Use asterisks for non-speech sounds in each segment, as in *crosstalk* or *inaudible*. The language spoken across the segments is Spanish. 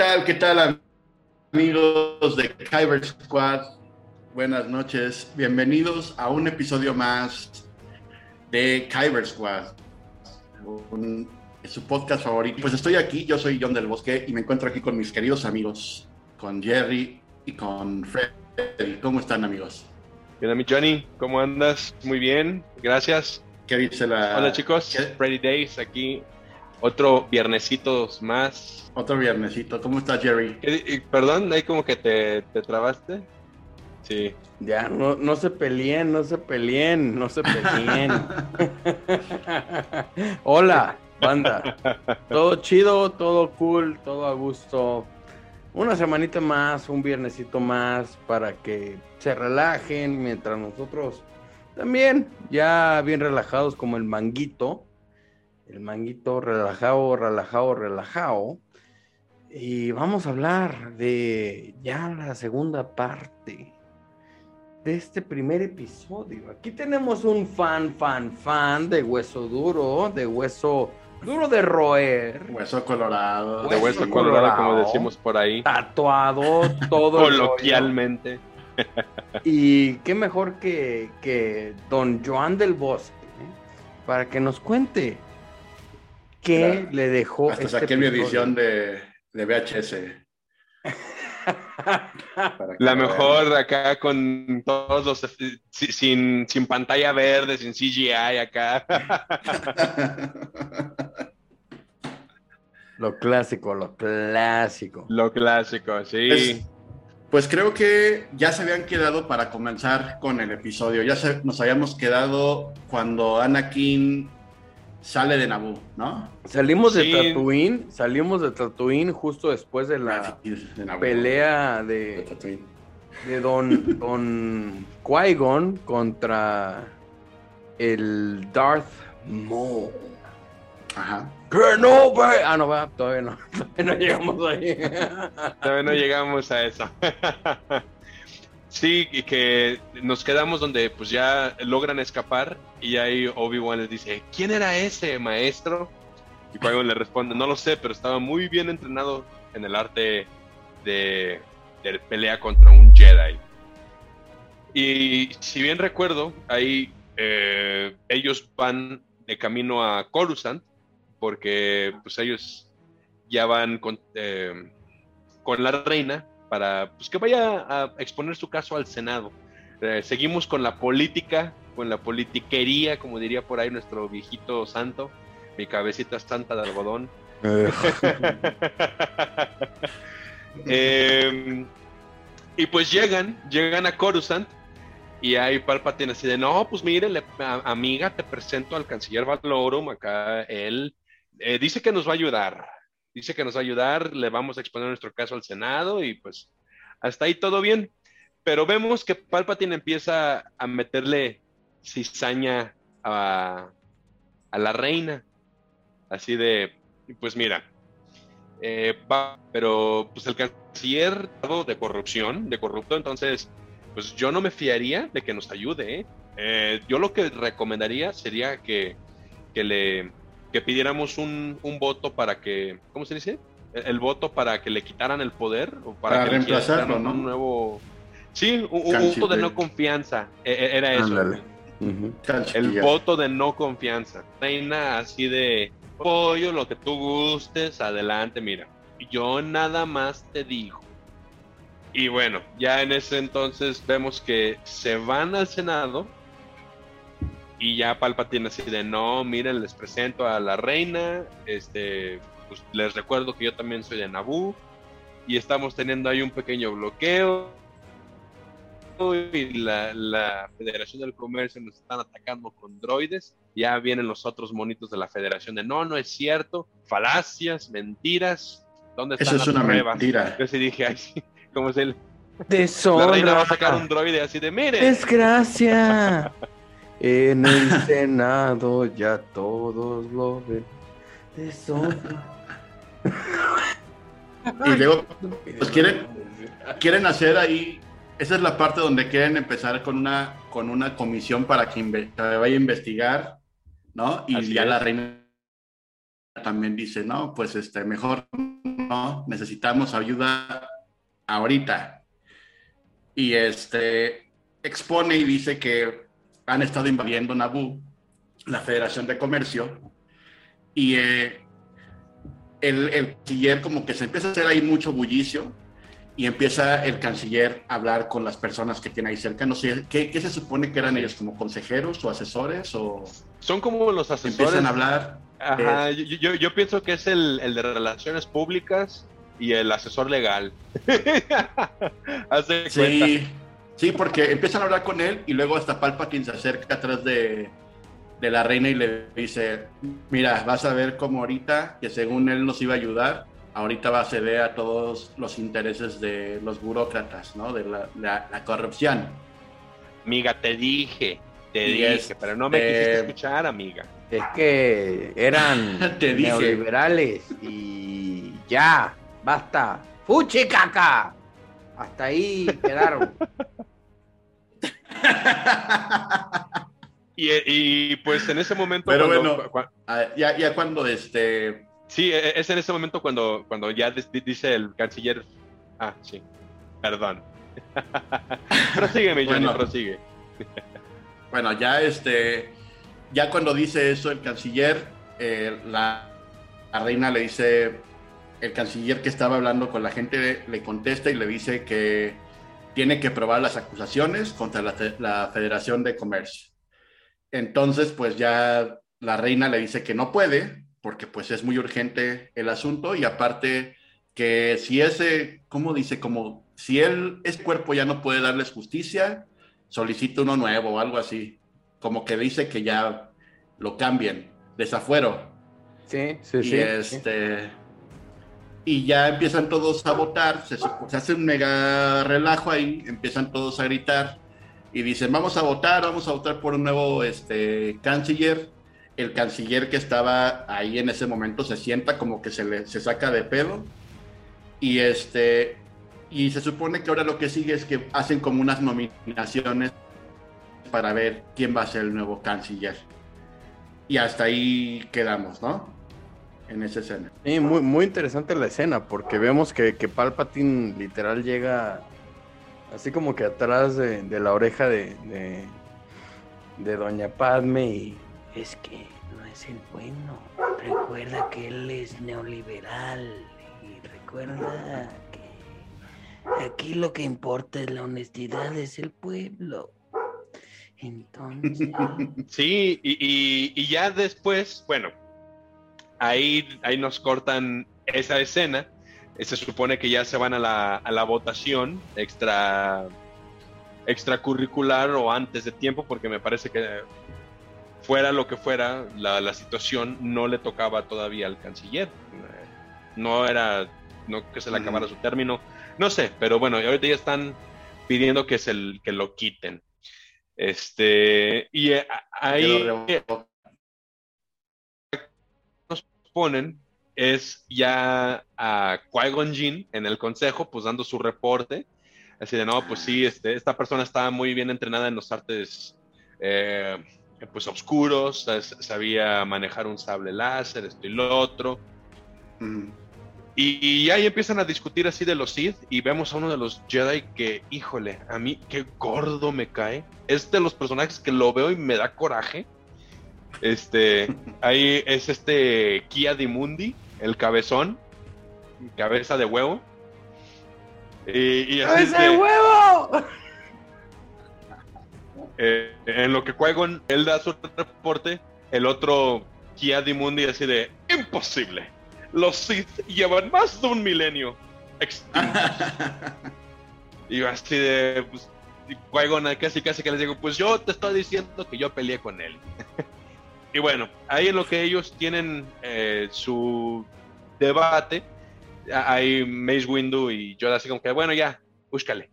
tal? ¿Qué tal amigos de Kyber Squad? Buenas noches, bienvenidos a un episodio más de Kyber Squad, su podcast favorito. Pues estoy aquí, yo soy John del Bosque y me encuentro aquí con mis queridos amigos, con Jerry y con Freddy. ¿Cómo están amigos? Bien, mi Johnny, ¿cómo andas? Muy bien, gracias. ¿Qué dice la... Hola chicos, Freddy Days aquí, otro viernesito más. Otro viernesito, ¿cómo estás Jerry? Perdón, ahí como que te, te trabaste. Sí. Ya, no, no se peleen, no se peleen, no se peleen. *laughs* Hola, banda. Todo chido, todo cool, todo a gusto. Una semanita más, un viernesito más para que se relajen mientras nosotros también ya bien relajados como el manguito. El manguito relajado, relajado, relajado. Y vamos a hablar de ya la segunda parte de este primer episodio. Aquí tenemos un fan, fan, fan de hueso duro, de hueso duro de roer. Hueso colorado. de hueso colorado, como decimos por ahí. Tatuado, todo. Coloquialmente. y qué mejor que, que don Joan del Bosque, ¿eh? para que nos cuente qué le dejó. Hasta este saqué mi edición de, de VHS. *laughs* La mejor acá con todos los sin, sin pantalla verde, sin CGI acá. *laughs* Lo clásico, lo clásico. Lo clásico, sí. Pues, pues, creo que ya se habían quedado para comenzar con el episodio. Ya nos habíamos quedado cuando Anakin sale de Naboo, ¿no? Salimos de Tatooine, salimos de Tatooine justo después de la ah, pelea de, de, Don, don Qui-Gon contra el Darth Maul. Ajá. Que no, Ah, no, va, todavía no. *laughs* Todavía no llegamos ahí. todavía no llegamos a eso. *laughs* Sí, y que nos quedamos donde pues ya logran escapar y ahí Obi-Wan les dice, ¿quién era ese maestro? Y qui le responde, no lo sé, pero estaba muy bien entrenado en el arte de, pelea contra un Jedi. Y si bien recuerdo, ahí eh, ellos van de camino a Coruscant, porque pues ellos ya van con, eh, con la reina para pues, que vaya a exponer su caso al Senado. Eh, seguimos con la política, con la politiquería, como diría por ahí nuestro viejito santo, mi cabecita santa de algodón. Eh. *laughs* Em, y pues llegan, llegan a Coruscant y ahí Palpatine así de, no, pues mire, amiga, te presento al canciller Valorum, acá él eh, dice que nos va a ayudar, dice que nos va a ayudar, le vamos a exponer nuestro caso al Senado y pues hasta ahí todo bien. Pero vemos que Palpatine empieza a meterle cizaña a, a la reina. Así de, pues mira, eh, pero pues el canciller de corrupción, de corrupto, entonces, pues yo no me fiaría de que nos ayude. ¿eh? Eh, yo lo que recomendaría sería que, que le que pidiéramos un, un voto para que, ¿cómo se dice? El, voto para que le quitaran el poder o para, que reemplazarlo, ¿no? Un nuevo, sí, un, voto de no confianza, e, e, era eso. El voto de no confianza. Reina así de pollo, lo que tú gustes, adelante, mira. Yo nada más te digo. Y bueno, ya en ese entonces vemos que se van al Senado y ya Palpatine así de no, miren, les presento a la reina, este, pues les recuerdo que yo también soy de Naboo y estamos teniendo ahí un pequeño bloqueo y la, la, Federación del Comercio nos están atacando con droides. Ya vienen los otros monitos de la Federación de no, no es cierto, falacias, mentiras. ¿Dónde están Eso es una mentira. Yo sí dije, ay, sí, ¿cómo es el? Deshonra. La reina va a sacar un droide así de, mire. Desgracia. *laughs* En el *laughs* Senado ya todos lo ven. y luego, pues quieren, quieren hacer ahí. Esa es la parte donde quieren empezar con una, con una comisión para que, vaya a investigar, ¿no? Y ya la reina también dice, no, pues este, mejor no, necesitamos ayuda ahorita. Y este expone y dice que han estado invadiendo Naboo, la Federación de Comercio, y eh, el, el canciller como que se empieza a hacer ahí mucho bullicio y empieza el canciller a hablar con las personas que tiene ahí cerca. No sé, ¿qué, qué se supone que eran ellos? ¿Como consejeros o asesores? o Son como los asesores. Empiezan a hablar. Ajá, yo, yo, yo, pienso que es el, el, de relaciones públicas y el asesor legal. *laughs* Hace sí, cuenta. Sí, porque empiezan a hablar con él y luego hasta Palpatine se acerca atrás de, de la reina y le dice, mira, vas a ver cómo ahorita, que según él nos iba a ayudar, ahorita va a ceder a todos los intereses de los burócratas, ¿no? De la, la, la corrupción. Amiga, te dije, te y dije, es, pero no me eh, quisiste escuchar, amiga. Es que eran *laughs* te neoliberales y ya, basta. ¡Fuchi caca! Hasta ahí quedaron. *laughs* y, y, pues en ese momento. Pero cuando, bueno, ya, ya cuando este Sí, es en ese momento cuando, cuando ya dice el canciller. Ah, sí. Perdón. *laughs* prosigue, mi bueno, prosigue. bueno, ya este. Ya cuando dice eso el canciller, eh, la, la, reina le dice. El canciller que estaba hablando con la gente le contesta y le dice que tiene que probar las acusaciones contra la, la Federación de Comercio. Entonces, pues ya la reina le dice que no puede, porque pues es muy urgente el asunto y aparte que si ese, ¿cómo dice? Como si él, ese cuerpo ya no puede darles justicia, solicita uno nuevo o algo así. Como que dice que ya lo cambien, desafuero. Sí, sí, y sí. Este, sí. Y ya empiezan todos a votar, se, se hace un mega relajo ahí, empiezan todos a gritar y dicen, vamos a votar, vamos a votar por un nuevo este, canciller el canciller que estaba ahí en ese momento se sienta como que se le se saca de pedo y este y se supone que ahora lo que sigue es que hacen como unas nominaciones para ver quién va a ser el nuevo canciller. Y hasta ahí quedamos no en esa escena sí, muy muy interesante la escena porque vemos que, que Palpatine literal llega así como que atrás de, de la oreja de, de, de Doña Padme y es que no es el bueno. Recuerda que él es neoliberal. Y recuerda que aquí lo que importa es la honestidad, es el pueblo. Entonces. Sí, y, y, y ya después, bueno, ahí, ahí nos cortan esa escena. Se supone que ya se van a la, a la votación extra extracurricular o antes de tiempo, porque me parece que fuera lo que fuera, la, la, situación no le tocaba todavía al canciller. No era, no que se le acabara su término, no sé, pero bueno, ahorita ya están pidiendo que, se, que lo quiten. Este, y ahí nos ponen es ya a Qui-Gon Jinn en el consejo, pues dando su reporte, así de, no, pues sí, este, esta persona estaba muy bien entrenada en los artes eh, pues oscuros, sabía manejar un sable láser, esto y lo otro. Mm. Y, y, ahí empiezan a discutir así de los Sith y vemos a uno de los Jedi que, híjole, a mí qué gordo me cae. Es de los personajes que lo veo y me da coraje. Este, ahí es este Kia Dimundi, el cabezón, cabeza de huevo. Y, y así ¡Cabeza de huevo! *laughs* Eh, en lo que Qui-Gon, él da su reporte, el otro Kia Dimundi así de, imposible. Los Sith llevan más de un milenio extintos. *laughs* y así de, pues, Qui-Gon casi casi que les digo, pues yo te estoy diciendo que yo peleé con él. *laughs* y bueno, ahí en lo que ellos tienen eh, su debate, hay Mace Windu y yo así como que, bueno, ya, búscale.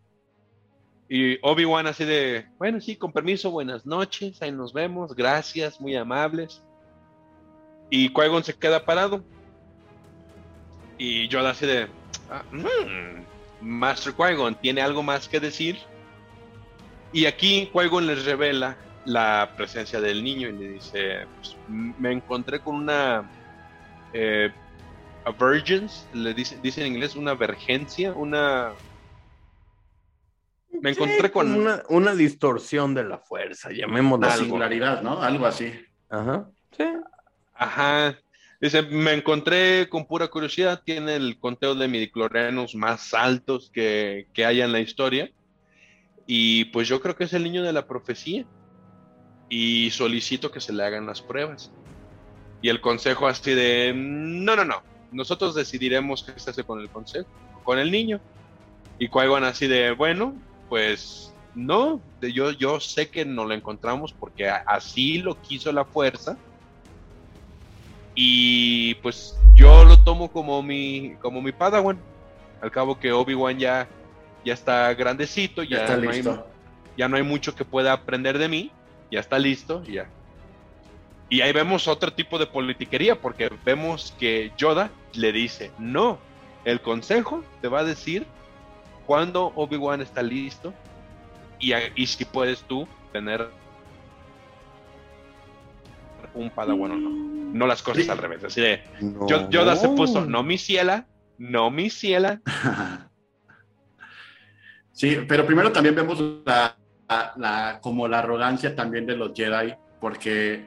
Y Obi-Wan así de, bueno, sí, con permiso, buenas noches, ahí nos vemos, gracias, muy amables. Y Qui-Gon se queda parado. Y Yoda así de, ah, mmm, Master Qui-Gon, ¿tiene algo más que decir? Y aquí Qui-Gon les revela la presencia del niño y le dice, pues, me encontré con una... Eh, avergence, le dice, dice en inglés una vergencia, una... Me encontré Sí, con... una, una distorsión de la fuerza, llamémoslo La así. singularidad, ¿no? Algo así. Ajá. Sí. Ajá. Dice, me encontré con pura curiosidad, tiene el conteo de midiclorianos más altos que, que haya en la historia. Y pues yo creo que es el niño de la profecía. Y solicito que se le hagan las pruebas. Y el consejo así de, no, no, no, nosotros decidiremos qué se hace con el consejo, con el niño. Y qui así de, bueno, pues no, de- yo, yo sé que no lo encontramos porque así lo quiso la fuerza. Y pues yo lo tomo como mi, como mi Padawan. Al cabo que Obi-Wan ya, ya está grandecito, ya, Ya está no hay- ya no hay mucho que pueda aprender de mí, ya está listo, ya. Y ahí vemos otro tipo de politiquería, porque vemos que Yoda le dice, no, el consejo te va a decir cuándo Obi-Wan está listo y, y si puedes tú tener un Padawan o no. No las cosas Sí. al revés, así de, No. Yoda se puso, no mi ciela, no mi ciela. *laughs* Sí, pero primero también vemos la, la- como la arrogancia también de los Jedi, porque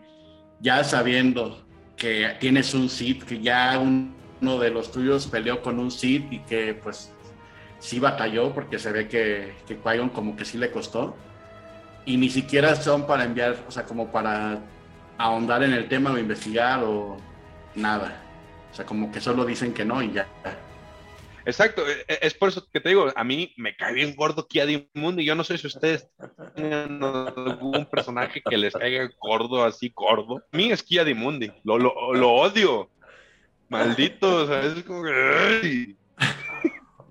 ya sabiendo que tienes un Sith, que ya un- uno de los tuyos peleó con un Sith y que pues sí batalló porque se ve que, que Qui-Gon como que sí le costó y ni siquiera son para enviar, o sea, como para ahondar en el tema o investigar o nada. O sea, como que solo dicen que no y ya. Exacto, e- e- es por eso que te digo, a mí me cae bien gordo Kia Mundo y yo no sé si ustedes tengan algún personaje que les caiga gordo, así gordo. A mí es Kia Mundi, lo, lo, lo odio. Maldito, o sea, es como que...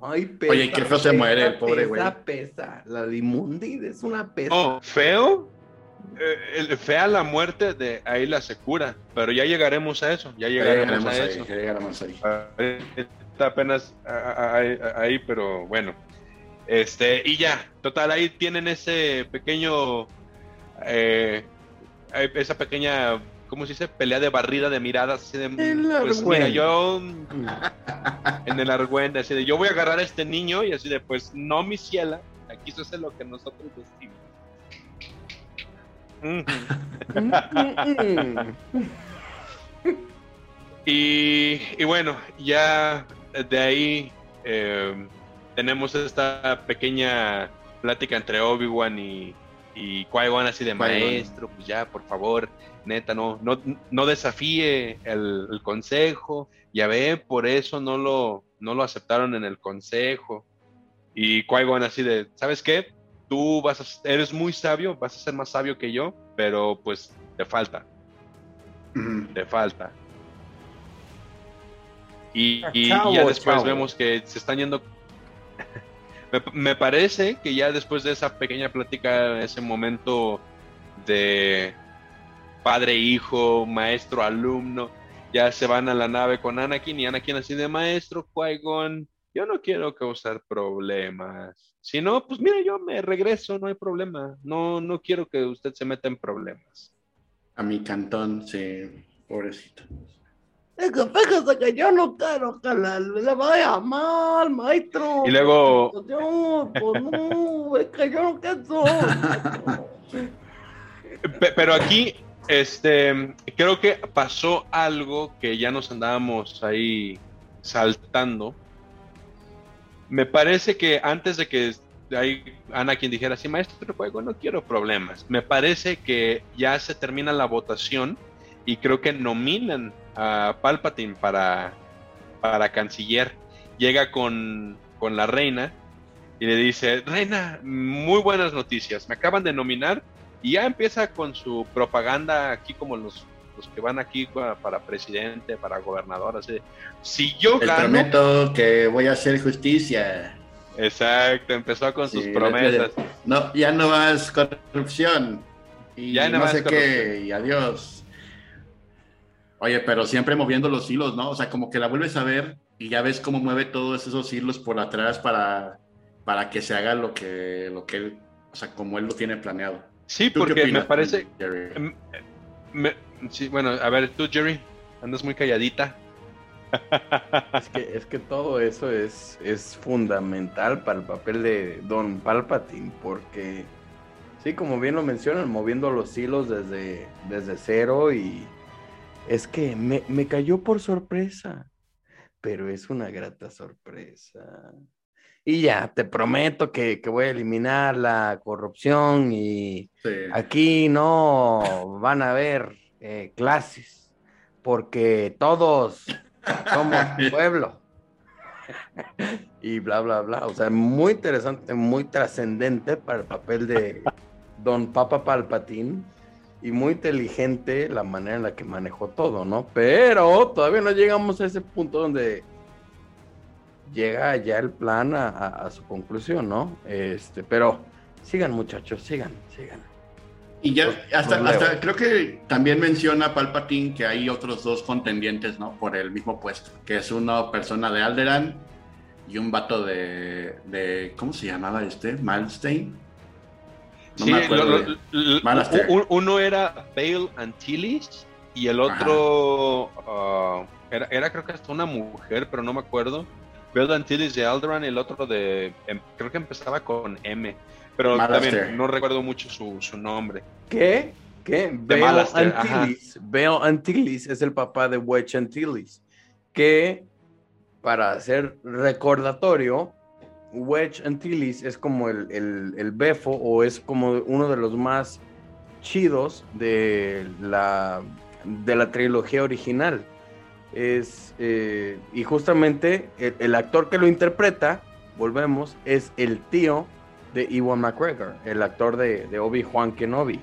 ¡ay! Pesa, Oye, qué feo se muere el pobre güey. Pesa, pesa. La Dimundi es una pesa. No, feo, eh, el- fea la muerte de ahí la se cura, pero ya llegaremos a eso, ya Ya llegaremos llegaremos a ahí, eso. ya llegaremos ahí. Está apenas ahí, pero bueno. Este, y ya, total, ahí tienen ese pequeño, eh, esa pequeña, ¿cómo se dice? Pelea de barrida de miradas, así de, El pues mira, yo, *laughs* en el argüende, así de, yo voy a agarrar a este niño, y así de, pues, no, mi ciela, aquí se hace lo que nosotros decimos. *laughs* Y, y bueno, ya de ahí eh, tenemos esta pequeña plática entre Obi-Wan y, y Qui-Gon así de maestro, pues ya, por favor, neta, no, no, no desafíe el, el consejo, ya ve, por eso no lo, no lo aceptaron en el consejo. Y Qui-Gon así de, ¿sabes qué? Tú vas a, eres muy sabio, vas a ser más sabio que yo, pero pues te falta te falta. Y, y chavo, ya después chavo. vemos que se están yendo. *laughs* me, me parece que ya después de esa pequeña plática, ese momento de padre, hijo, maestro, alumno, ya se van a la nave con Anakin y Anakin así de maestro, Qui-Gon, yo no quiero causar problemas. Si no, pues mira, yo me regreso, no hay problema. No, no quiero que usted se meta en problemas. A mi cantón, sí, pobrecito. Es que fíjese que yo no quiero que le, le vaya mal, maestro. Y luego- yo, pues no, es que yo no quiero. Pe- Pero aquí, este, creo que pasó algo que ya nos andábamos ahí saltando. Me parece que antes de que ahí Anakin dijera, sí, maestro juego, no quiero problemas. Me parece que ya se termina la votación y creo que nominan a Palpatine para, para canciller. Llega con, con la reina y le dice, reina, muy buenas noticias, me acaban de nominar y ya empieza con su propaganda aquí como los, los que van aquí pa- para presidente, para gobernador, así si yo Les gano, prometo que voy a hacer justicia. exacto, empezó con sus promesas. No, ya no más corrupción. Y Ya no no más sé corrupción. qué, y adiós. Oye, pero siempre moviendo los hilos, ¿no? O sea, como que la vuelves a ver y ya ves cómo mueve todos esos hilos por atrás para, para que se haga lo que, lo que él, o sea, como él lo tiene planeado. Sí, ¿Tú qué porque me parece, Jerry? me- me- sí, bueno, a ver, tú Jerry, andas muy calladita. Es que, es que todo eso es, es fundamental para el papel de Don Palpatine, porque sí, como bien lo mencionan, moviendo los hilos desde, desde cero y es que me, me cayó por sorpresa, pero es una grata sorpresa. Y ya, te prometo que, que voy a eliminar la corrupción y Sí. aquí no van a haber eh, clases, porque todos somos *laughs* pueblo. y bla, bla, bla. O sea, muy interesante, muy trascendente para el papel de Don Papa Palpatín y muy inteligente la manera en la que manejó todo, ¿no? Pero todavía no llegamos a ese punto donde llega ya el plan a, a- a su conclusión, ¿no? Este, pero sigan muchachos, sigan, sigan. Y ya, hasta, Pues, hasta creo que también menciona Palpatine que hay otros dos contendientes, ¿no? Por el mismo puesto, que es una persona de Alderan y un vato de, de ¿cómo se llamaba este? Malstein. No Sí, me acuerdo lo- de- lo- lo- Malaster. u- uno era Bale Antilles y el otro ah, era, era creo que hasta una mujer, pero no me acuerdo. Bale Antilles de Alderaan y el otro de em- creo que empezaba con M, pero Malaster. también no recuerdo mucho su, su nombre. ¿Qué? ¿Qué? Bale Malaster, ajá. Antilles. Bale Antilles es el papá de Wedge Antilles. Que, para hacer recordatorio, Wedge Antilles es como el, el, el befo o es como uno de los más chidos de la, de la trilogía original. Es, eh, y justamente el, actor que lo interpreta, volvemos, es el tío de Ewan McGregor, el actor de, de Obi-Wan Kenobi.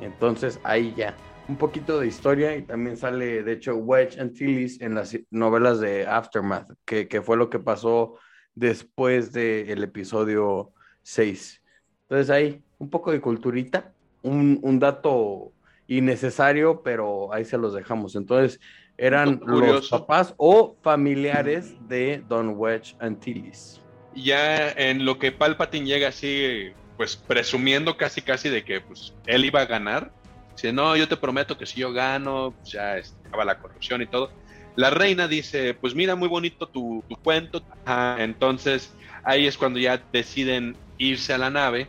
Entonces ahí ya, un poquito de historia y también sale, de hecho, Wedge Antilles en las novelas de Aftermath, que, que fue lo que pasó después del episodio 6. Entonces ahí, un poco de culturita, un, un dato innecesario, pero ahí se los dejamos. Entonces eran los papás o familiares de Don Wedge Antilles. Ya en lo que Palpatine llega así, pues presumiendo casi casi de que pues él iba a ganar. Dice, no, yo te prometo que si yo gano, pues ya este, acaba la corrupción y todo. La reina dice, pues mira, muy bonito tu, tu cuento. Ajá, Entonces ahí es cuando ya deciden irse a la nave.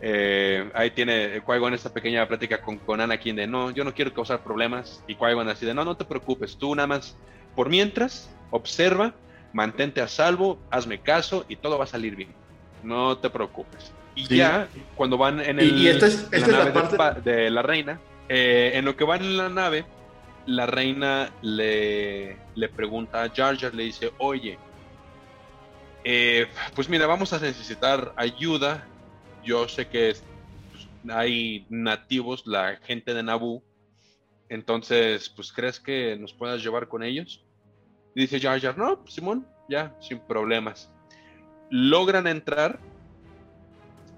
Eh, ahí tiene Qui-Gon esta pequeña plática con, con Anakin de, no, yo no quiero causar problemas. Y Qui-Gon así de, no, no te preocupes, tú nada más, por mientras, observa mantente a salvo, hazme caso y todo va a salir bien. No te preocupes. Y Sí. ya, cuando van en Y- el, y esta es- en esta es la nave de parte- pa- de, la reina, eh, en lo que van en la nave, la reina le, le pregunta a Jar Jar, le dice, oye, eh, pues mira, vamos a necesitar ayuda. Yo sé que es- pues, hay nativos, la gente de Naboo. Entonces, pues, ¿crees que nos puedas llevar con ellos? Dice Jar Jar, no, pues, Simón, ya, sin problemas. Logran entrar,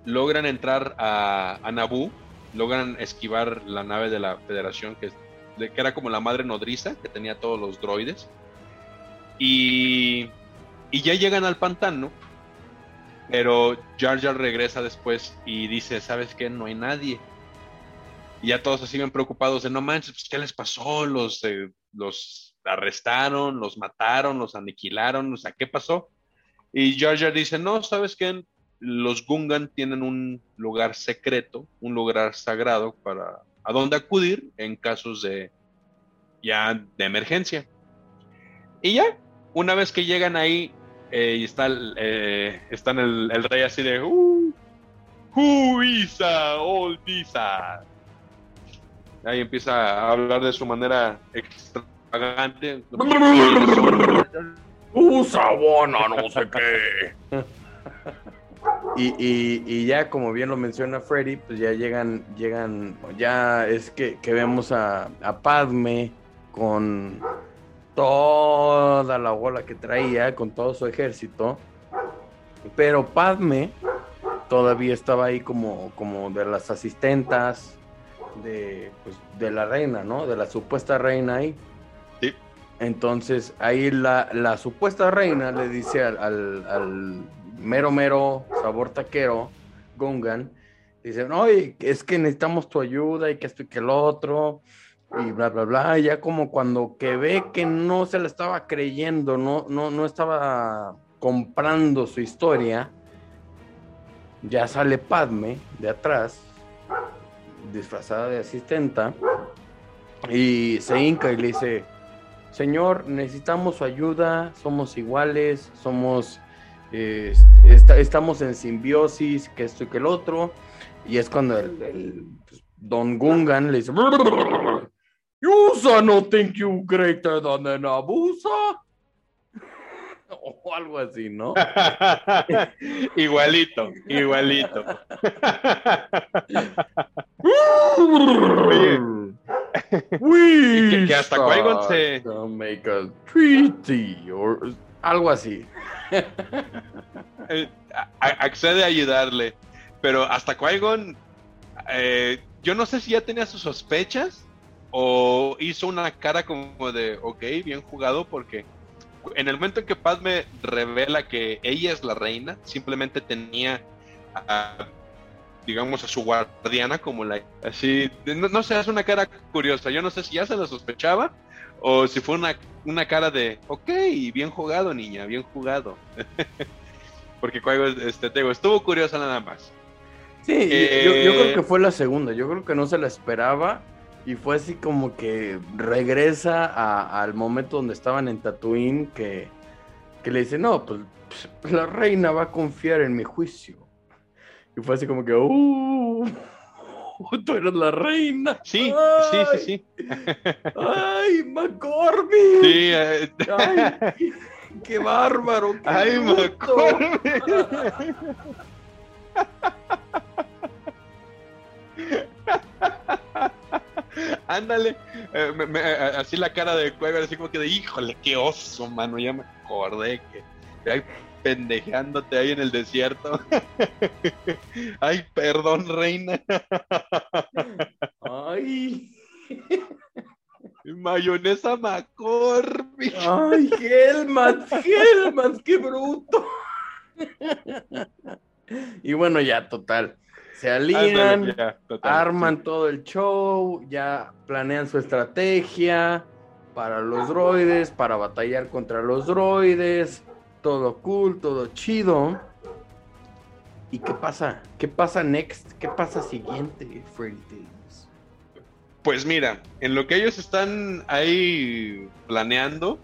logran entrar a, a Naboo, logran esquivar la nave de la Federación, que, que era como la madre nodriza, que tenía todos los droides. Y, y ya llegan al pantano, pero Jar Jar regresa después y dice, ¿sabes qué? No hay nadie. Y ya todos así bien preocupados de, no manches, pues, ¿qué les pasó? Los, eh, los arrestaron, los mataron, los aniquilaron, o sea, ¿qué pasó? Y Jar Jar dice, no, ¿sabes qué? Los Gungan tienen un lugar secreto, un lugar sagrado para a dónde acudir en casos de ya de emergencia. Y ya, una vez que llegan ahí, eh, y está el, eh, están el, el rey así de, uh, who is a old Isa? Ahí empieza a hablar de su manera extravagante. *laughs* ¡Uh, sabona, no sé qué! *laughs* Y, y- y ya como bien lo menciona Freddy, pues ya llegan, llegan, ya es que, que vemos a, a Padme con toda la bola que traía, con todo su ejército. Pero Padme todavía estaba ahí como, como de las asistentas de, pues, de la reina, ¿no? De la supuesta reina ahí. Sí. Entonces ahí la, la supuesta reina le dice al, al- al mero mero sabor taquero, Gungan, dice, oye, es que necesitamos tu ayuda y que esto y que el otro, y bla, bla, bla. y Ya como cuando que ve que no se la estaba creyendo, no, no, no estaba comprando su historia, ya sale Padme de atrás, disfrazada de asistenta, y se hinca y le dice, Señor, necesitamos su ayuda, somos iguales, somos, eh, esta- estamos en simbiosis, que esto y que el otro, y es cuando el, pues, Don Gungan le dice, You son no think you greater than an abusa. O algo así, ¿no? igualito, igualito. We que- hasta Qui-Gon make a treaty algo así. Eh, accede a ayudarle. Pero hasta Qui-Gon, eh, yo no sé si ya tenía sus sospechas o hizo una cara como de, ok, bien jugado, porque en el momento en que Padme revela que ella es la reina, simplemente tenía, a, digamos, a su guardiana como la... Así, no, no sé, es una cara curiosa. Yo no sé si ya se la sospechaba o si fue una, una cara de, ok, bien jugado, niña, bien jugado. *laughs* Porque Qui-Gon, este, te digo, estuvo curiosa nada más. Sí, y yo, yo creo Eh, que fue la segunda. Yo creo que no se la esperaba. Y fue así como que regresa a- al momento donde estaban en Tatooine. Que, que le dice: No, pues, pues, la reina va a confiar en mi juicio. Y fue así como que: ¡Uh! *laughs* Tú eres la reina. Sí, Ay, sí, sí, sí. ¡Ay, McCormick! Sí, eh, ¡Ay, qué, bárbaro! qué Ay, bruto! McCormick. *laughs* Ándale, eh, me- me- eh, así la cara de Cuever, así como que de híjole, qué oso, mano. Ya me acordé que pendejeándote ahí en el desierto. *laughs* Ay, perdón, reina. ¡Ay! Mayonesa McCormick. ¡Ay, Helmans! ¡Helmans! ¡Qué bruto! Y bueno, ya, total. Se alían, Ándale, ya, total, arman todo el show, ya planean su estrategia para los droides, para batallar contra los droides. Todo cool, todo chido. ¿Y qué pasa? ¿Qué pasa next? ¿Qué pasa siguiente, Freddy Davis? Pues mira, en lo que ellos están ahí planeando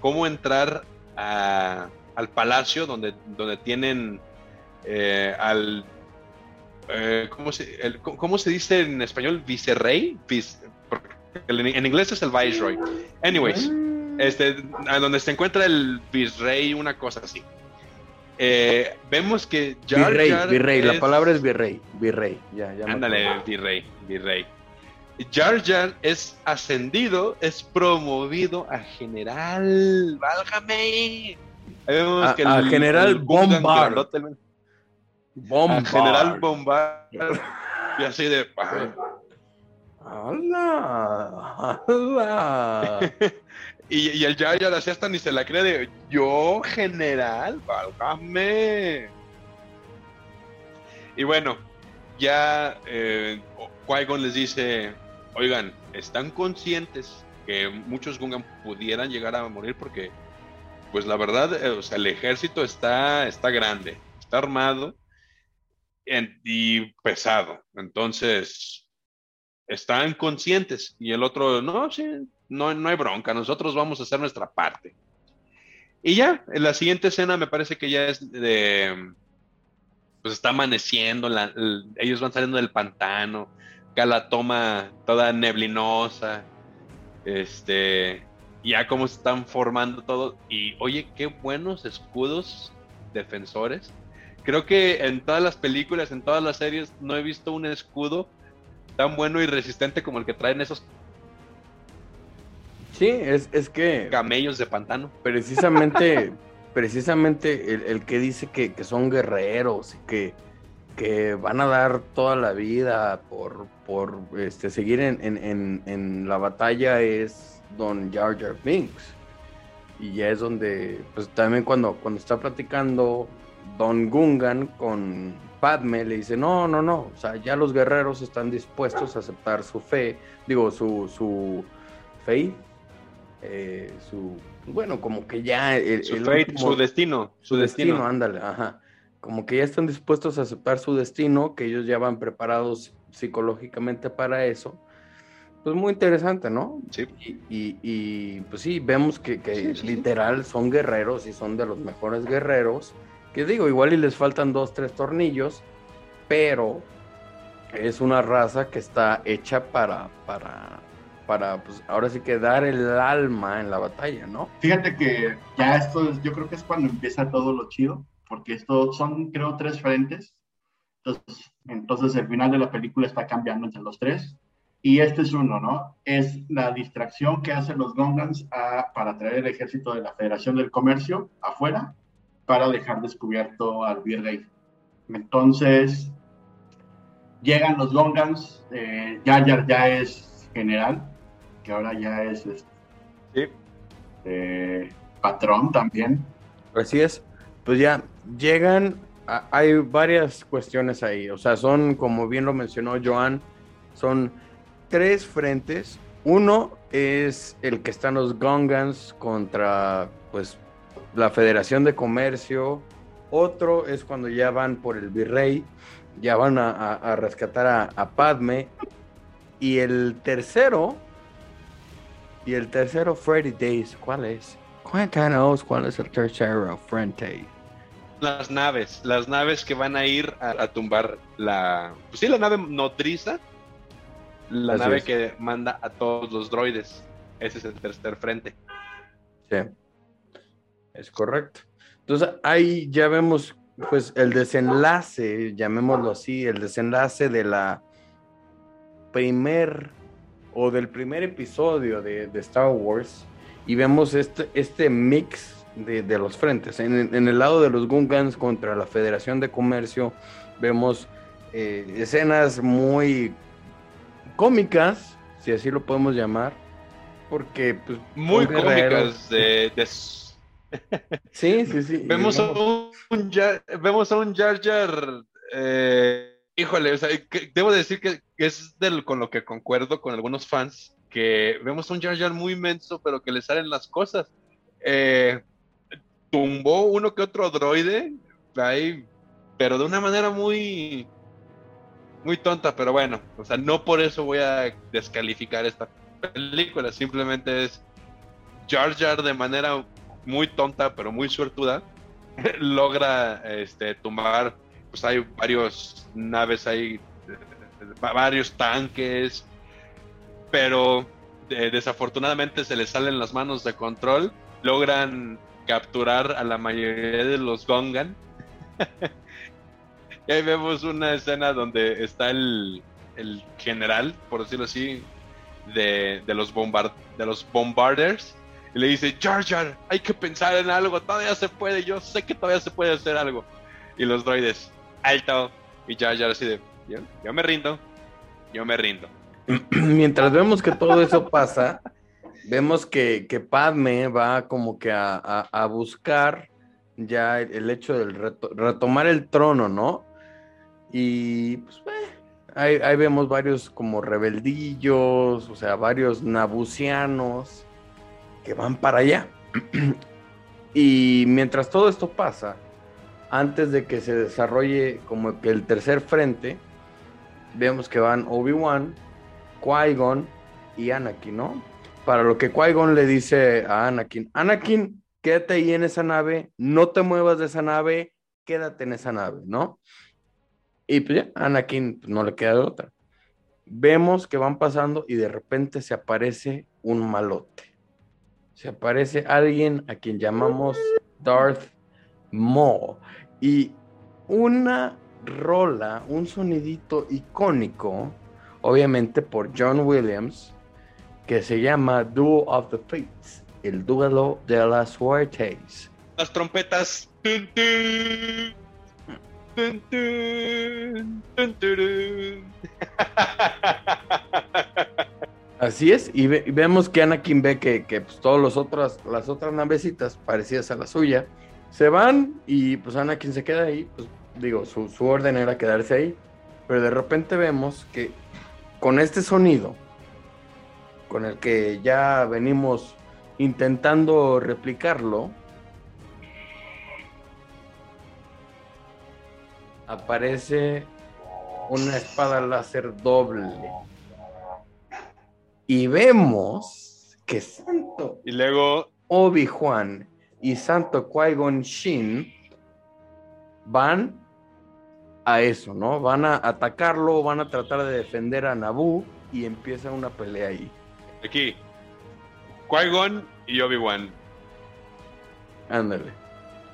cómo entrar a- al palacio donde, donde tienen eh, al... eh, ¿cómo, se, el- cómo se dice en español? ¿Vicerrey? Vice- porque en, en inglés es el viceroy. Anyways, este, a donde se encuentra el virrey, una cosa así. Eh, vemos que Jar virrey, Jar virrey, la palabra es virrey, virrey, ya, ya Ándale, virrey, virrey. Jar Jar es ascendido, es promovido a general. ¡Válgame! Ahí vemos A- que a general grandote, el- Bombard. A general Bombard. Y así de. *laughs* ¡Hala! ¡Hala! *laughs* Y, y el Jar así hasta ni se la cree de. Yo, general, válgame. Y bueno, ya eh, les dice: Oigan, ¿están conscientes que muchos Gungan pudieran llegar a morir? Porque, pues la verdad, eh, o sea, el ejército está, está grande, está armado y pesado. Entonces, están conscientes. Y el otro, no, sí, no, no hay bronca, nosotros vamos a hacer nuestra parte. Y ya, en la siguiente escena me parece que ya es de. Pues está amaneciendo, ellos van saliendo del pantano, acá la toma toda neblinosa, este, ya cómo se están formando todo. Y oye, qué buenos escudos defensores. Creo que en todas las películas, en todas las series, no he visto un escudo tan bueno y resistente como el que traen esos Sí, es, es que camellos de pantano. precisamente, *laughs* precisamente el, el que dice que, que son guerreros y que, que van a dar toda la vida por, por este, seguir en, en- en- en la batalla es Don Jar Jar Binks. Y ya es donde, pues también cuando, cuando está platicando Don Gungan con Padme le dice, no, no, no, o sea, ya los guerreros están dispuestos a aceptar su fe, digo, su, su fe, eh, su, bueno, como que ya... El, su, el fate, último- su destino. Su, destino. ándale, ajá. Como que ya están dispuestos a aceptar su destino, que ellos ya van preparados psicológicamente para eso. Pues muy interesante, ¿no? Sí. Y, y- y, pues sí, vemos que, que Sí, sí, sí. literal son guerreros y son de los mejores guerreros. Que digo, igual y les faltan dos, tres tornillos, pero es una raza que está hecha para, para, para, pues ahora sí que dar el alma en la batalla, ¿no? Fíjate que ya esto es, yo creo que es cuando empieza todo lo chido, porque esto son, creo, tres frentes. Entonces, entonces el final de la película está cambiando entre los tres. Y este es uno, ¿no? Es la distracción que hacen los Gongans a- para traer el ejército de la Federación del Comercio afuera para dejar descubierto al virrey. Entonces, llegan los Gongans, eh, Jar ya es general, que ahora ya es este, Sí. eh, patrón también. Así es. Pues ya llegan, a- hay varias cuestiones ahí. O sea, son, como bien lo mencionó Joan, son tres frentes. Uno es el que están los Gongans contra, pues, la Federación de Comercio. Otro es cuando ya van por el virrey, ya van a, a- a rescatar a, a Padme. Y el tercero, y el tercero, Freddy Days, ¿cuál es? Cuéntanos cuál es el tercero frente. Las naves, las naves que van a ir a, tumbar la. Pues sí, la nave nodriza. La Así nave es. que manda a todos los droides. Ese es el tercer frente. Sí, es correcto. Entonces ahí ya vemos pues el desenlace, llamémoslo así, el desenlace de la primer o del primer episodio de, de Star Wars y vemos este, este mix de, de los frentes. En, en el lado de los Gungans contra la Federación de Comercio vemos eh, escenas muy cómicas, si así lo podemos llamar, porque pues, Muy cómicas de, de- Sí, sí, sí. Vemos a un, un Jar, vemos a un Jar Jar. eh, híjole, o sea, que- debo decir que, que es del, con lo que concuerdo con algunos fans. Que vemos a un Jar Jar muy inmenso, pero que le salen las cosas. Eh, tumbó uno que otro droide, ahí, pero de una manera muy. Muy tonta, pero bueno, o sea, no por eso voy a descalificar esta película, simplemente es Jar Jar de manera muy tonta, pero muy suertuda, *laughs* logra este, tumbar, pues hay varios naves ahí, eh, va- varios tanques, pero eh, desafortunadamente se les salen las manos de control, logran capturar a la mayoría de los Gongan. *laughs* y ahí vemos una escena donde está el, el general, por decirlo así, de, de los bombard de los bombarders y le dice Jar Jar hay que pensar en algo todavía se puede yo sé que todavía se puede hacer algo y los droides alto y Jar Jar así de yo, yo me rindo yo me rindo *clears throat* Mientras vemos que todo eso pasa, vemos que, que Padme va como que a, a- buscar ya el, hecho reto- retomar el trono, ¿no? Y pues ahí, ahí vemos varios como rebeldillos, o sea, varios nabucianos que van para allá. *clears throat* y mientras todo esto pasa, antes de que se desarrolle como que el tercer frente, vemos que van Obi-Wan, Qui-Gon y Anakin, ¿no? Para lo que Qui-Gon le dice a Anakin, Anakin, quédate ahí en esa nave, no te muevas de esa nave, quédate en esa nave, ¿no? Y pues ya, Anakin pues, no le queda de otra. Vemos que van pasando y de repente se aparece un malote. Se aparece alguien a quien llamamos Darth Maul. Y una rola, un sonidito icónico, obviamente por John Williams, que se llama Duel of the Fates, el duelo de las suertes. las trompetas. *laughs* Así es, y, ve- y vemos que Anakin ve que, pues, todos los otros, las otras navecitas parecidas a la suya Se van y pues Anakin se queda ahí. Pues digo, su, su orden era quedarse ahí. Pero de repente vemos que con este sonido, con el que ya venimos intentando replicarlo, aparece una espada láser doble. Y vemos que Santo Y luego, Obi-Wan y Santo Qui-Gon Shin van a eso, ¿no? Van a atacarlo, van a tratar de defender a Naboo y empieza una pelea ahí. aquí, Qui-Gon y Obi-Wan. Ándale.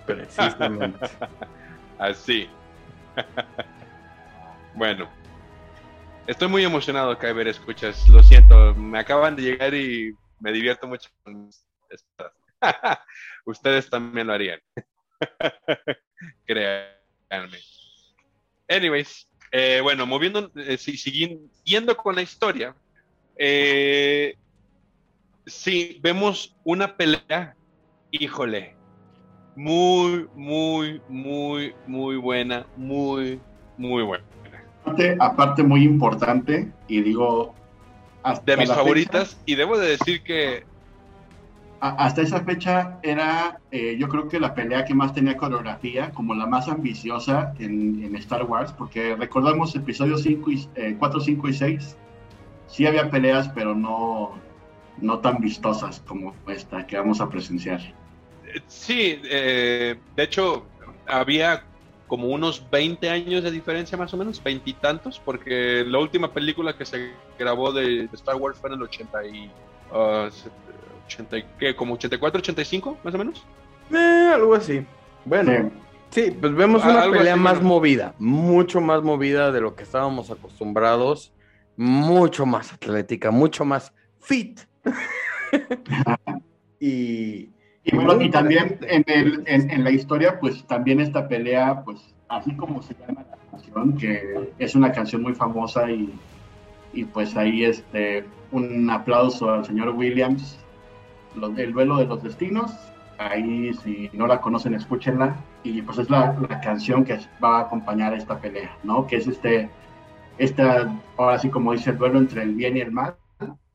Precisamente. *laughs* Así. *laughs* bueno. Estoy muy emocionado, Kyber, escuchas. Lo siento, me acaban de llegar y me divierto mucho con. *laughs* Ustedes también lo harían. *laughs* Créanme. Anyways, eh, bueno, moviendo, eh, si- siguiendo con la historia, eh, sí, vemos una pelea, híjole, muy, muy, muy, muy buena, muy, muy buena. Aparte, aparte muy importante, y digo... hasta De mis favoritas, y debo de decir que fecha- hasta esa fecha era, eh, yo creo que la pelea que más tenía coreografía, como la más ambiciosa en, en Star Wars, porque recordamos episodios 5 y, eh, 4, 5 y 6, sí había peleas, pero no, no tan vistosas como esta que vamos a presenciar. eh, sí, eh, de hecho, había como unos 20 años de diferencia más o menos, veintitantos, porque la última película que se grabó de, de Star Wars fue en el 80 y... ah, 80 y- ¿qué? ¿Como 84, 85 más o menos? Eh, algo así. Bueno, Sí. sí, pues vemos Ah, una algo pelea así, más bueno. movida, mucho más movida de lo que estábamos acostumbrados, mucho más atlética, mucho más fit. *laughs* y Y bueno, y también en, el, en, en la historia, pues también esta pelea, pues así como se llama la canción, que es una canción muy famosa y, y pues ahí este, un aplauso al señor Williams, el duelo de los destinos, ahí si no la conocen, escúchenla, y pues es la, la canción que va a acompañar esta pelea, ¿no? Que es este, esta, ahora sí como dice, el duelo entre el bien y el mal,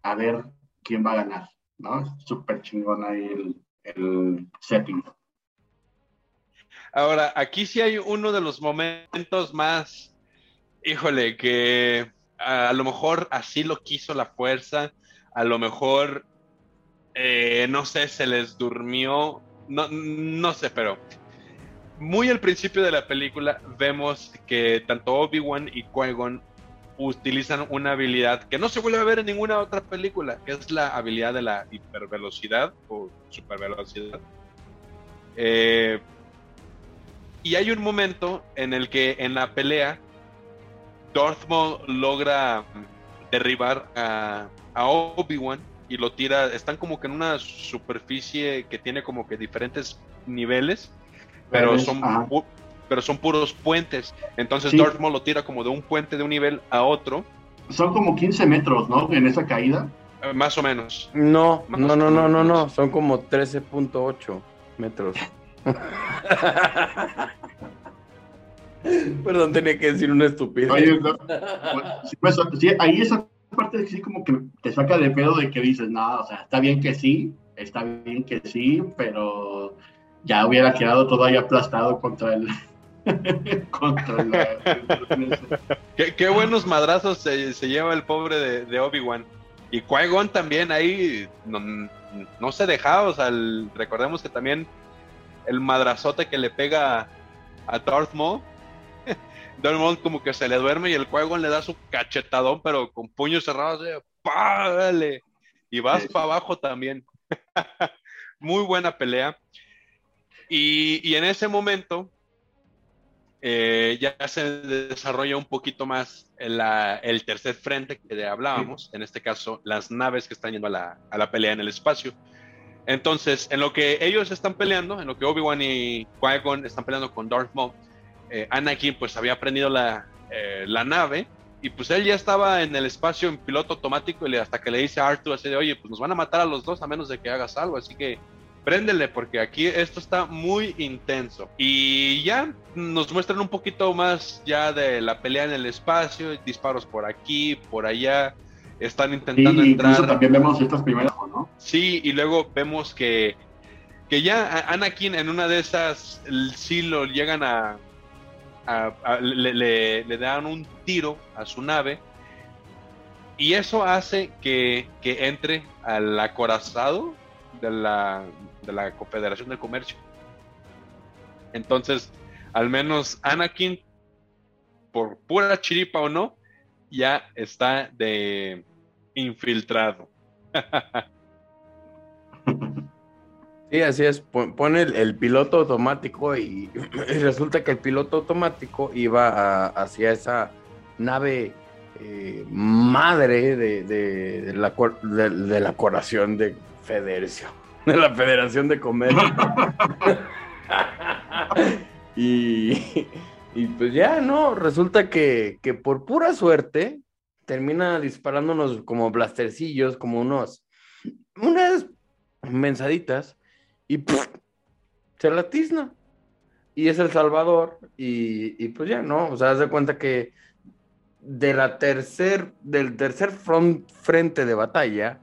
a ver quién va a ganar, ¿no? Súper chingón ahí el, setting. Ahora, aquí sí hay uno de los momentos más, híjole, que a, lo mejor así lo quiso la fuerza, a lo mejor, eh, no sé, se les durmió, no, no sé, pero muy al principio de la película vemos que tanto Obi-Wan y Qui-Gon utilizan una habilidad que no se vuelve a ver en ninguna otra película, que es la habilidad de la hipervelocidad o supervelocidad. Eh, y hay un momento en el que en la pelea Darth Maul logra derribar a, a Obi-Wan y lo tira, están como que en una superficie que tiene como que diferentes niveles, pero son, pero son puros puentes. Entonces Sí. Darth Maul lo tira como de un puente de un nivel a otro, Son como 15 metros, ¿no? En esa caída. eh, más o menos. no, Más no, no, no, no, no, son como 13.8 metros. *laughs* Perdón, tenía que decir una estupidez. Oye, no, bueno, sí, pues, sí, ahí esa parte sí como que te saca de pedo de que dices, no, o sea, está bien que sí, está bien que sí, pero ya hubiera quedado todo ahí aplastado contra el... *laughs* contra la... Qué, qué buenos madrazos se, se lleva el pobre de, de Obi-Wan. Y Qui-Gon también ahí no, no se deja, o sea, el- recordemos que también el madrazote que le pega a Darth Maul, *laughs* Darth Maul como que se le duerme y el Qui-Gon le da su cachetadón, pero con puños cerrados, de ¡párale! Y vas Sí. para abajo también. *laughs* Muy buena pelea. Y, y en ese momento, eh, ya se desarrolla un poquito más la- el tercer frente que hablábamos, en este caso las naves que están yendo a la, a la pelea en el espacio. Entonces, en lo que ellos están peleando, en lo que Obi-Wan y Qui-Gon están peleando con Darth Maul, eh, Anakin pues había prendido la, eh, la nave y pues él ya estaba en el espacio en piloto automático y le- hasta que le dice a Arthur así de, oye, pues nos van a matar a los dos a menos de que hagas algo, así que préndele porque aquí esto está muy intenso. Y ya nos muestran un poquito más ya de la pelea en el espacio, disparos por aquí, por allá. Están intentando Y entrar. también vemos estas primeras, ¿no? Sí, y luego vemos que, que ya Anakin en una de esas sí lo llegan a... a- a- le, le- le dan un tiro a su nave y eso hace que, que entre al acorazado de la, de la Confederación del Comercio. Entonces, al menos Anakin, por pura chiripa o no, ya está de infiltrado. Sí, así es. Pon- Pone el, piloto automático *clears throat* y, resulta que el piloto automático iba hacia esa nave eh, madre de, de- de la, de, de la de Federación, *laughs* de la Federación de Comercio. *laughs* y, y pues ya, ¿no? Resulta que, que por pura suerte termina disparándonos como blastercillos, como unos, unas mensaditas y se la tizna. Y es El Salvador, y, y pues ya, ¿no? O sea, haz cuenta que de la tercer, del tercer front- frente de batalla,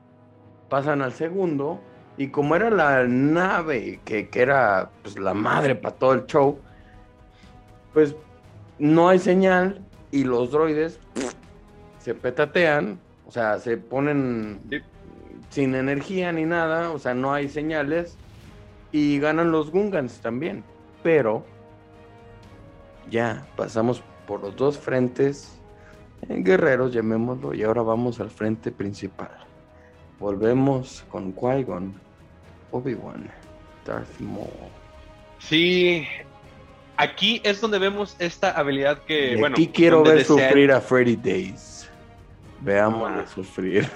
pasan al segundo, y como era la nave que, que era pues, la madre para todo el show, pues no hay señal, y los droides *sniffs* se petatean, o sea, se ponen Sí. sin energía ni nada, o sea, no hay señales y ganan los Gungans también. Pero ya pasamos por los dos frentes eh, guerreros, llamémoslo, y ahora vamos al frente principal. Volvemos con Qui-Gon, Obi-Wan, Darth Maul. Sí, aquí es donde vemos esta habilidad que, Y bueno, aquí quiero ver sufrir a Freddy Days. Veámoslo Ah. sufrir.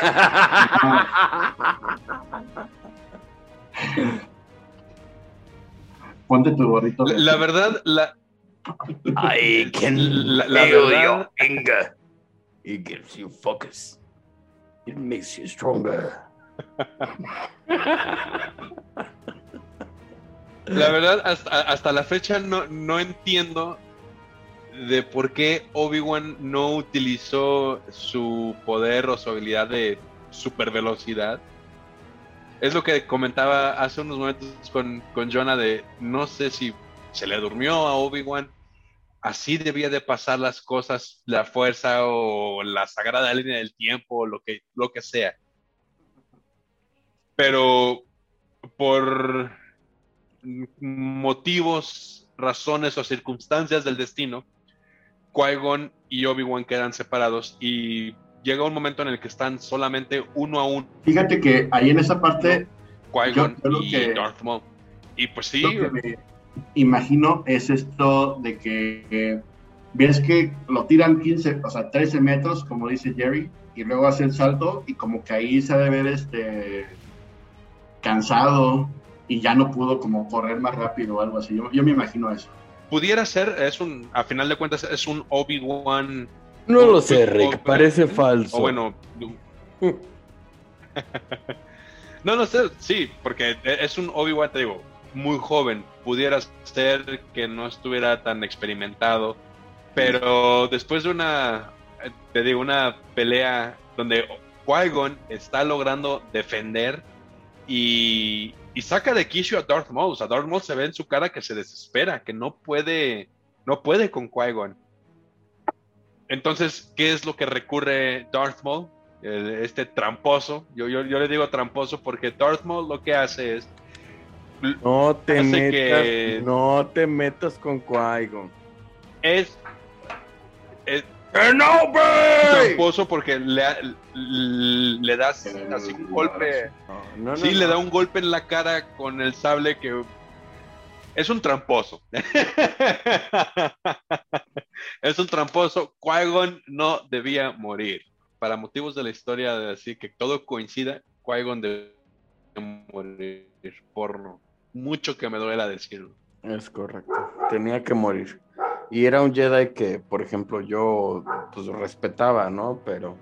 *laughs* Ponte tu gorrito. La, la verdad, la, I can *laughs* La- la verdad- anger. It gives you focus. It makes you stronger. la verdad, hasta, hasta la fecha no, no entiendo de por qué Obi-Wan no utilizó su poder o su habilidad de super velocidad. Es lo que comentaba hace unos momentos con, con Jonah de no sé si se le durmió a Obi-Wan. Así debía de pasar las cosas, la fuerza o la sagrada línea del tiempo o lo que, lo que sea. Pero por motivos, razones o circunstancias del destino, Qui-Gon y Obi-Wan quedan separados y llega un momento en el que están solamente uno a uno, Fíjate que ahí en esa parte, Qui-Gon y que- Darth Maul. Y pues sí, lo que me imagino es esto de que eh, ves que lo tiran 15, o sea, 13 metros, como dice Jerry, y luego hace el salto y como que ahí se ha de ver este cansado y ya no pudo como correr más rápido o algo así. Yo, yo me imagino eso. pudiera ser, es un, a final de cuentas, es un Obi-Wan, No lo sé, Rick. o- Parece falso. o bueno... *laughs* no, no sé, sí, porque es un Obi-Wan, te digo, muy joven. Pudiera ser que no estuviera tan experimentado, pero después de una, te digo, una pelea donde Qui-Gon está logrando defender y, y saca de quicio a Darth Maul. Sea, Darth Maul se ve en su cara que se desespera, que no puede, no puede con Qui-Gon. Entonces, ¿qué es lo que recurre Darth Maul? Eh, Este tramposo. Yo, yo, yo le digo tramposo porque Darth Maul lo que hace es No te metas, que- no te metas con Qui-Gon. es, es ¡No, tramposo porque le, le das así un golpe. No, no, Sí, no. le da un golpe en la cara con el sable que es un tramposo. *laughs* es un tramposo. Qui-Gon no debía morir. Para motivos de la historia de decir que todo coincida, Qui-Gon debía morir. Por mucho que me duela decirlo. Es correcto. Tenía que morir. Y era un Jedi que, por ejemplo, yo pues respetaba, ¿no? Pero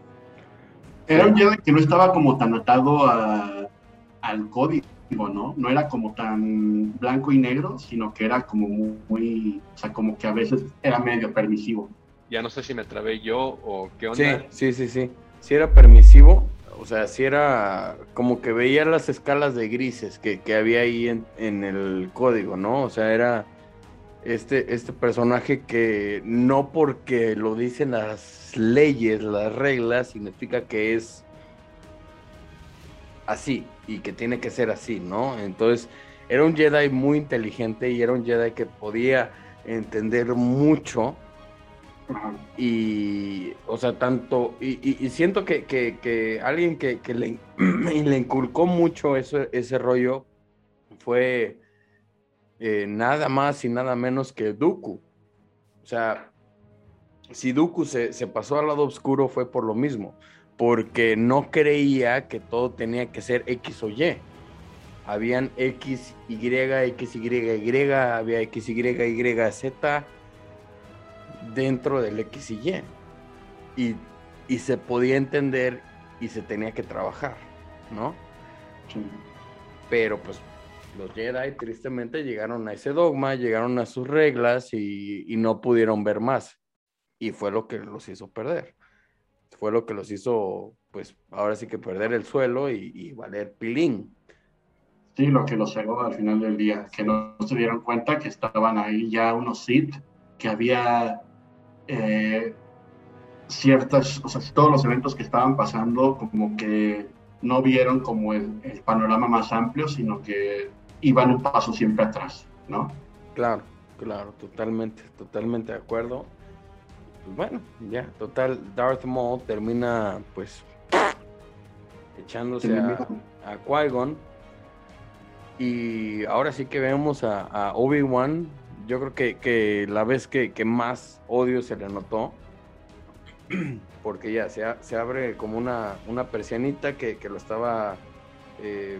Era un Jedi que no estaba como tan atado a- al código, ¿no? No era como tan blanco y negro, sino que era como muy, o sea, como que a veces era medio permisivo. Ya no sé si me trabé yo o qué onda. Sí, sí, sí, sí. Sí era permisivo, o sea, sí era como que veía las escalas de grises que, que había ahí en, en, el código, ¿no? O sea, era este, este personaje que no porque lo dicen las leyes, las reglas, significa que es así y que tiene que ser así, ¿no? Entonces, era un Jedi muy inteligente y era un Jedi que podía entender mucho. Y, o sea, tanto, y, y, siento que, que, que, alguien que, que le, *clears throat* le, inculcó mucho ese, ese rollo fue eh, nada más y nada menos que Dooku. O sea, si Dooku se, se pasó al lado oscuro fue por lo mismo porque no creía que todo tenía que ser X o Y. Habían X, Y, X, Y, Y, había X, Y, Y, Z dentro del X y Y. Y, y se podía entender y se tenía que trabajar, ¿no? Pero pues los Jedi tristemente llegaron a ese dogma, llegaron a sus reglas y, y no pudieron ver más. Y fue lo que los hizo perder fue lo que los hizo, pues ahora sí que perder el suelo y, valer pilín. Sí, lo que los cegó al final del día, que no se dieron cuenta que estaban ahí ya unos Sith, que había eh, ciertas, o sea, todos los eventos que estaban pasando, como que no vieron como el, el panorama más amplio, sino que iban un paso siempre atrás, ¿no? Claro, claro, totalmente, totalmente de acuerdo. Pues bueno, ya, total, Darth Maul termina pues echándose a, a Qui-Gon. Y ahora sí que vemos a, Obi-Wan. Yo creo que, que la vez que, que, más odio se le notó, *clears throat* porque ya se, se abre como una, una persianita que, que lo estaba eh,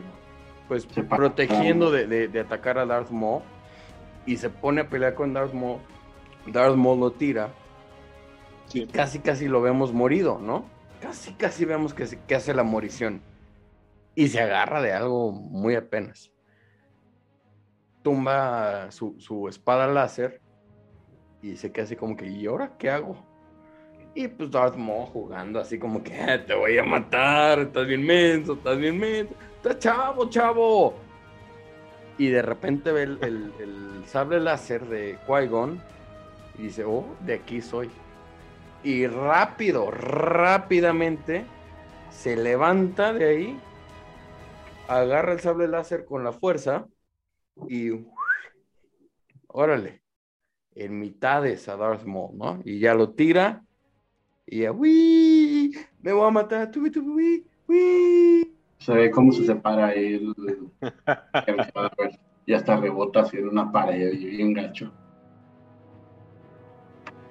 pues protegiendo de, de, de, atacar a Darth Maul y se pone a pelear con Darth Maul. Darth Maul lo tira y casi, casi lo vemos morido, ¿no? Casi, casi vemos que, que hace la morición. Y se agarra de algo muy apenas. Tumba su, su espada láser y se queda así como que, ¿y ahora qué hago? Y pues Darth Maul jugando así como que, eh, te voy a matar, estás bien menso, estás bien menso, estás chavo, chavo. Y de repente ve el, el, el sable láser de Qui-Gon y dice, oh, de aquí soy y rápido, rápidamente se levanta de ahí, agarra el sable láser con la fuerza y órale, en mitades a Darth Maul, ¿no? Y ya lo tira y ya, ¡Uy! Me voy a matar, tubi, tubi, uy, ve cómo se separa él. *laughs* ya está rebota hacia una pared y bien gacho.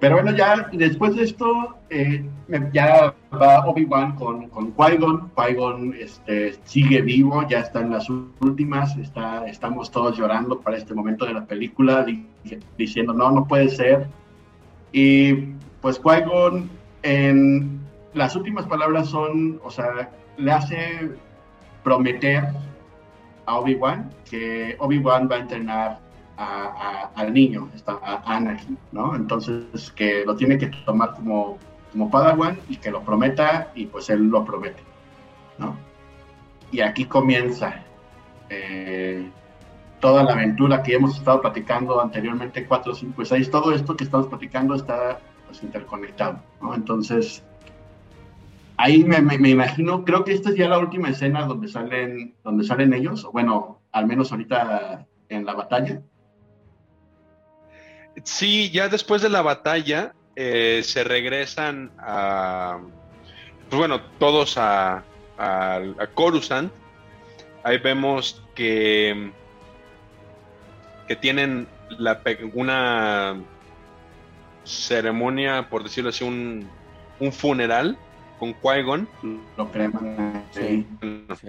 Pero bueno, ya después de esto, eh, ya va Obi-Wan con, con Qui-Gon. Qui-Gon este, sigue vivo, ya está en las últimas. Está, estamos todos llorando para este momento de la película, diciendo, no, no puede ser. Y pues Qui-Gon, en las últimas palabras son, o sea, le hace prometer a Obi-Wan que Obi-Wan va a entrenar al niño, a Anakin, ¿no? Entonces, que lo tiene que tomar como, como Padawan y que lo prometa y pues él lo promete, ¿no? Y aquí comienza eh, toda la aventura que hemos estado platicando anteriormente, 4, 5 6, todo esto que estamos platicando está pues, interconectado, ¿no? Entonces, ahí me, me, imagino, creo que esta es ya la última escena donde salen, donde salen ellos, bueno, al menos ahorita en la batalla. Sí, ya después de la batalla eh, se regresan a, pues bueno, todos a, a, Coruscant. Ahí vemos que, que tienen la, una ceremonia, por decirlo así, un, un funeral con Qui-Gon. Lo creman sí.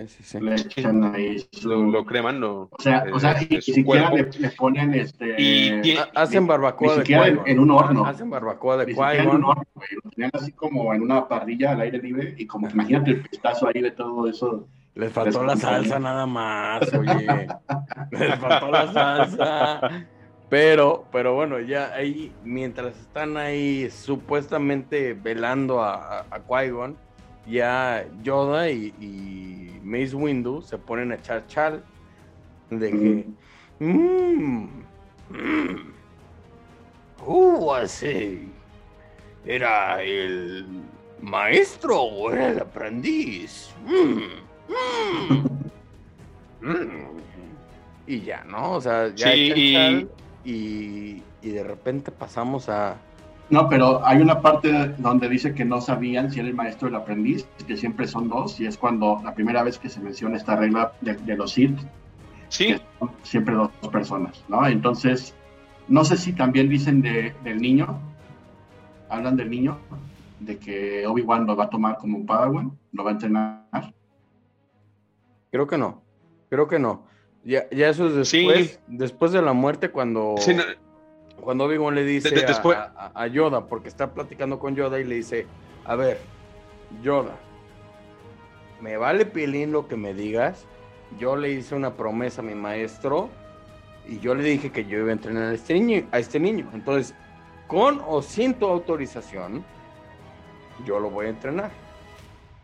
sí, sí, Le echan ahí lo, lo, creman, lo, O sea, o sea y, siquiera le, le, ponen este. Y, hacen barbacoa de Qui-Gon. En, un horno. Hacen barbacoa de Qui-Gon. Lo tenían así como en una parrilla al aire libre y como imagínate el pistazo ahí de todo eso Les faltó la salsa nada más, oye. Les faltó la salsa. *laughs* Pero, pero bueno, ya ahí, mientras están ahí supuestamente velando a, a, Qui-Gon, ya Yoda y, y, Mace Windu se ponen a echar chal de que. Mmm. Mmm. ¿Cómo así? ¿Era el maestro o era el aprendiz? Mm, mm, *laughs* mm. Y ya, ¿no? O sea, ya sí, y, y de repente pasamos a... No, pero hay una parte donde dice que no sabían si era el maestro o el aprendiz, que siempre son dos, y es cuando la primera vez que se menciona esta regla de, de los Sith, sí. siempre dos personas, ¿no? Entonces, no sé si también dicen de, del niño, hablan del niño, de que Obi-Wan lo va a tomar como un Padawan, lo va a entrenar. Creo que no, creo que no. Ya, ya eso es después, después de la muerte, cuando, cuando Obi-Wan le dice a, a, Yoda, porque está platicando con Yoda y le dice, a ver, Yoda, me vale pilín lo que me digas, yo le hice una promesa a mi maestro y yo le dije que yo iba a entrenar a este niño. A este niño. Entonces, con o sin tu autorización, yo lo voy a entrenar.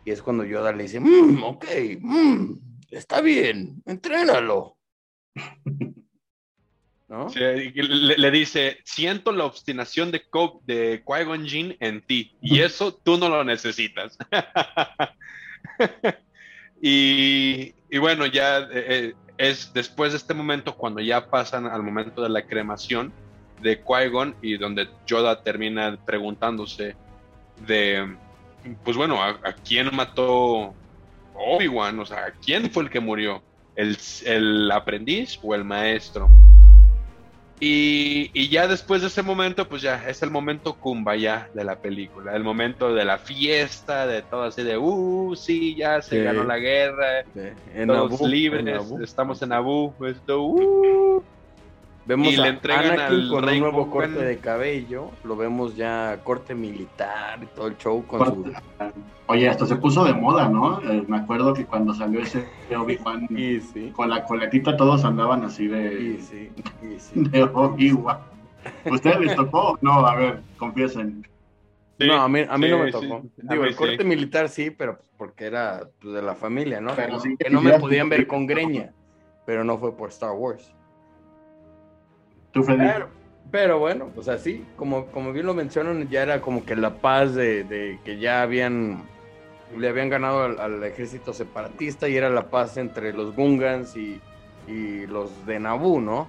Y es cuando Yoda le dice, mmm, ok, mmm, está bien, entrénalo. *laughs* ¿No? le, dice, siento la obstinación de, de Qui-Gon Jinn en ti, y eso tú no lo necesitas. *laughs* y, y, bueno, ya eh, eh, es después de este momento cuando ya pasan al momento de la cremación de Qui-Gon y donde Yoda termina preguntándose de, pues bueno, ¿a, quién mató Obi-Wan? O sea, ¿quién fue el que murió? ¿El, ¿El aprendiz o el maestro? Y, ya después de ese momento, pues ya es el momento kumbaya de la película, el momento de la fiesta, de todo así de, uh, sí, ya se ganó la guerra, todos libres, estamos en Abu, esto, uh, Vemos y le entregan al con un nuevo corte de cabello, lo vemos ya corte militar y todo el show con su... Oye, esto se puso de moda, ¿no? Eh, me acuerdo que cuando salió ese Obi-Wan con la coletita todos andaban así de, sí, *laughs* de Obi-Wan. ¿Ustedes les tocó? No, a ver, confiesen. no, a mí, a mí no me tocó. Digo, el corte militar sí, pero porque era pues, de la familia, ¿no? Pero que no me podían ver con greña, pero no fue por Star Wars. Pero, bueno, pues así, como, como bien lo mencionan, ya era como que la paz de, que ya habían le habían ganado al, ejército separatista y era la paz entre los Gungans y, los de Naboo, ¿no?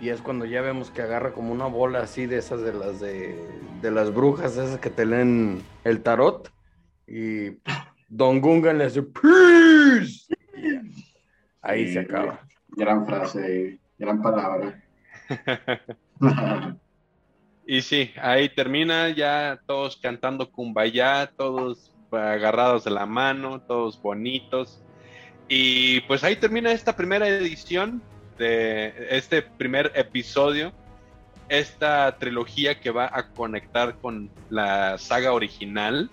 Y es cuando ya vemos que agarra como una bola así de esas de las de, las brujas, esas que te leen el tarot. Y Don Gungan le hace ¡Peace! Ahí se acaba. Gran frase, gran palabra. Y sí, ahí termina ya todos cantando Kumbaya, todos agarrados de la mano, todos bonitos. Y pues ahí termina esta primera edición de este primer episodio, esta trilogía que va a conectar con la saga original.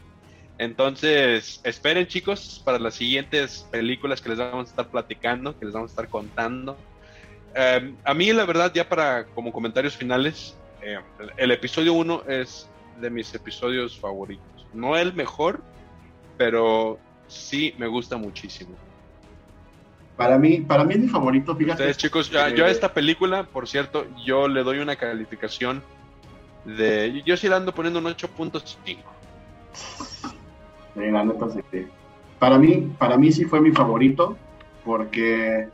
Entonces, esperen chicos para las siguientes películas que les vamos a estar platicando, que les vamos a estar contando. Em, a mí, la verdad, ya para como comentarios finales, em, el, episodio 1 es de mis episodios favoritos. No el mejor, pero sí me gusta muchísimo. Para mí, para mí es mi favorito, fíjate. Ustedes, chicos, yo a eh, esta película, por cierto, yo le doy una calificación de. Yo sí la ando poniendo un 8.5. Para mí, para mí sí fue mi favorito, porque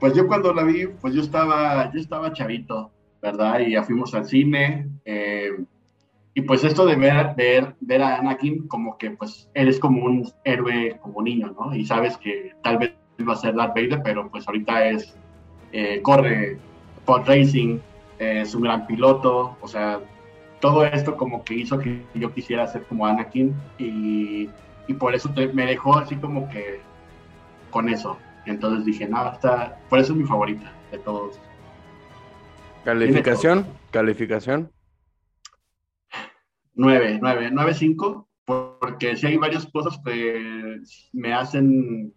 pues yo cuando la vi, pues yo estaba, yo estaba chavito, ¿verdad? Y ya fuimos al cine. Eh, y pues esto de ver, ver, ver a Anakin como que pues eres como un héroe como niño, ¿no? Y sabes que tal vez va a ser Darth Vader, pero pues ahorita es, eh, corre pod racing, es un gran piloto, o sea, todo esto como que hizo que yo quisiera ser como Anakin y, y por eso me dejó así como que con eso, entonces dije, no, está, por eso es mi favorita de todos. ¿Calificación? ¿Calificación? 9, 9, 9, 5, porque sí hay varias cosas que me hacen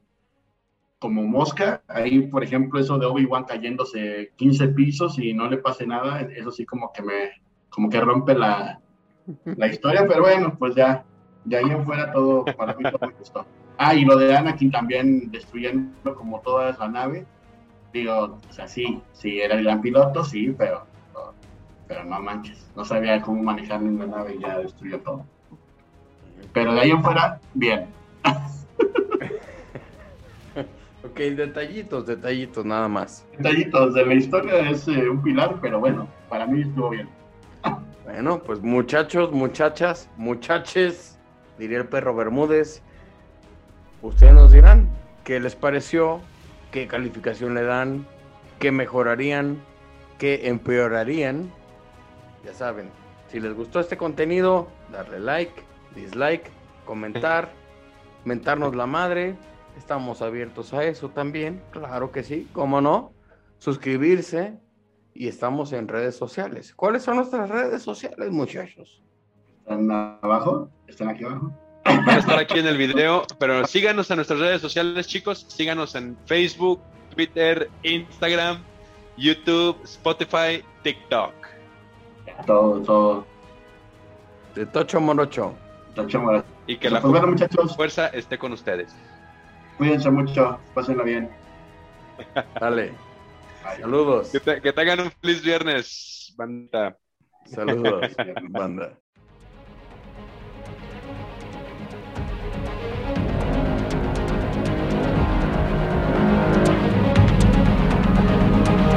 como mosca. Ahí, por ejemplo, eso de Obi-Wan cayéndose 15 pisos y no le pase nada, eso sí como que me, como que rompe la, la historia, pero bueno, pues ya, de ahí en fuera todo, para mí todo me gustó. Ah, y lo de Anakin también destruyendo como toda la nave. Digo, o sea, sí, sí, era el gran piloto, sí, pero, pero no manches, no sabía cómo manejar una nave y ya destruyó todo. Pero de ahí en fuera, bien. *laughs* ok, detallitos, detallitos, nada más. Detallitos, de la historia es eh, un pilar, pero bueno, para mí estuvo bien. Bueno, pues muchachos, muchachas, muchaches, diría el perro Bermúdez, ustedes nos dirán qué les pareció, qué calificación le dan, qué mejorarían, qué empeorarían. Ya saben, si les gustó este contenido, darle like, dislike, comentar, mentarnos la madre. Estamos abiertos a eso también, claro que sí, cómo no. Suscribirse y estamos en redes sociales. ¿Cuáles son nuestras redes sociales, muchachos? ¿Están abajo? ¿Están aquí abajo? Van a estar aquí en el video, pero síganos en nuestras redes sociales, chicos. Síganos en Facebook, Twitter, Instagram, YouTube, Spotify, TikTok. Todo, todo. De Tocho Morocho. Tocho Morocho. Y que la pues bueno, muchachos. fuerza esté con ustedes. Cuídense mucho, pásenlo bien. Dale. Saludos. Que, te, que tengan un feliz viernes, banda. Saludos, *laughs* banda.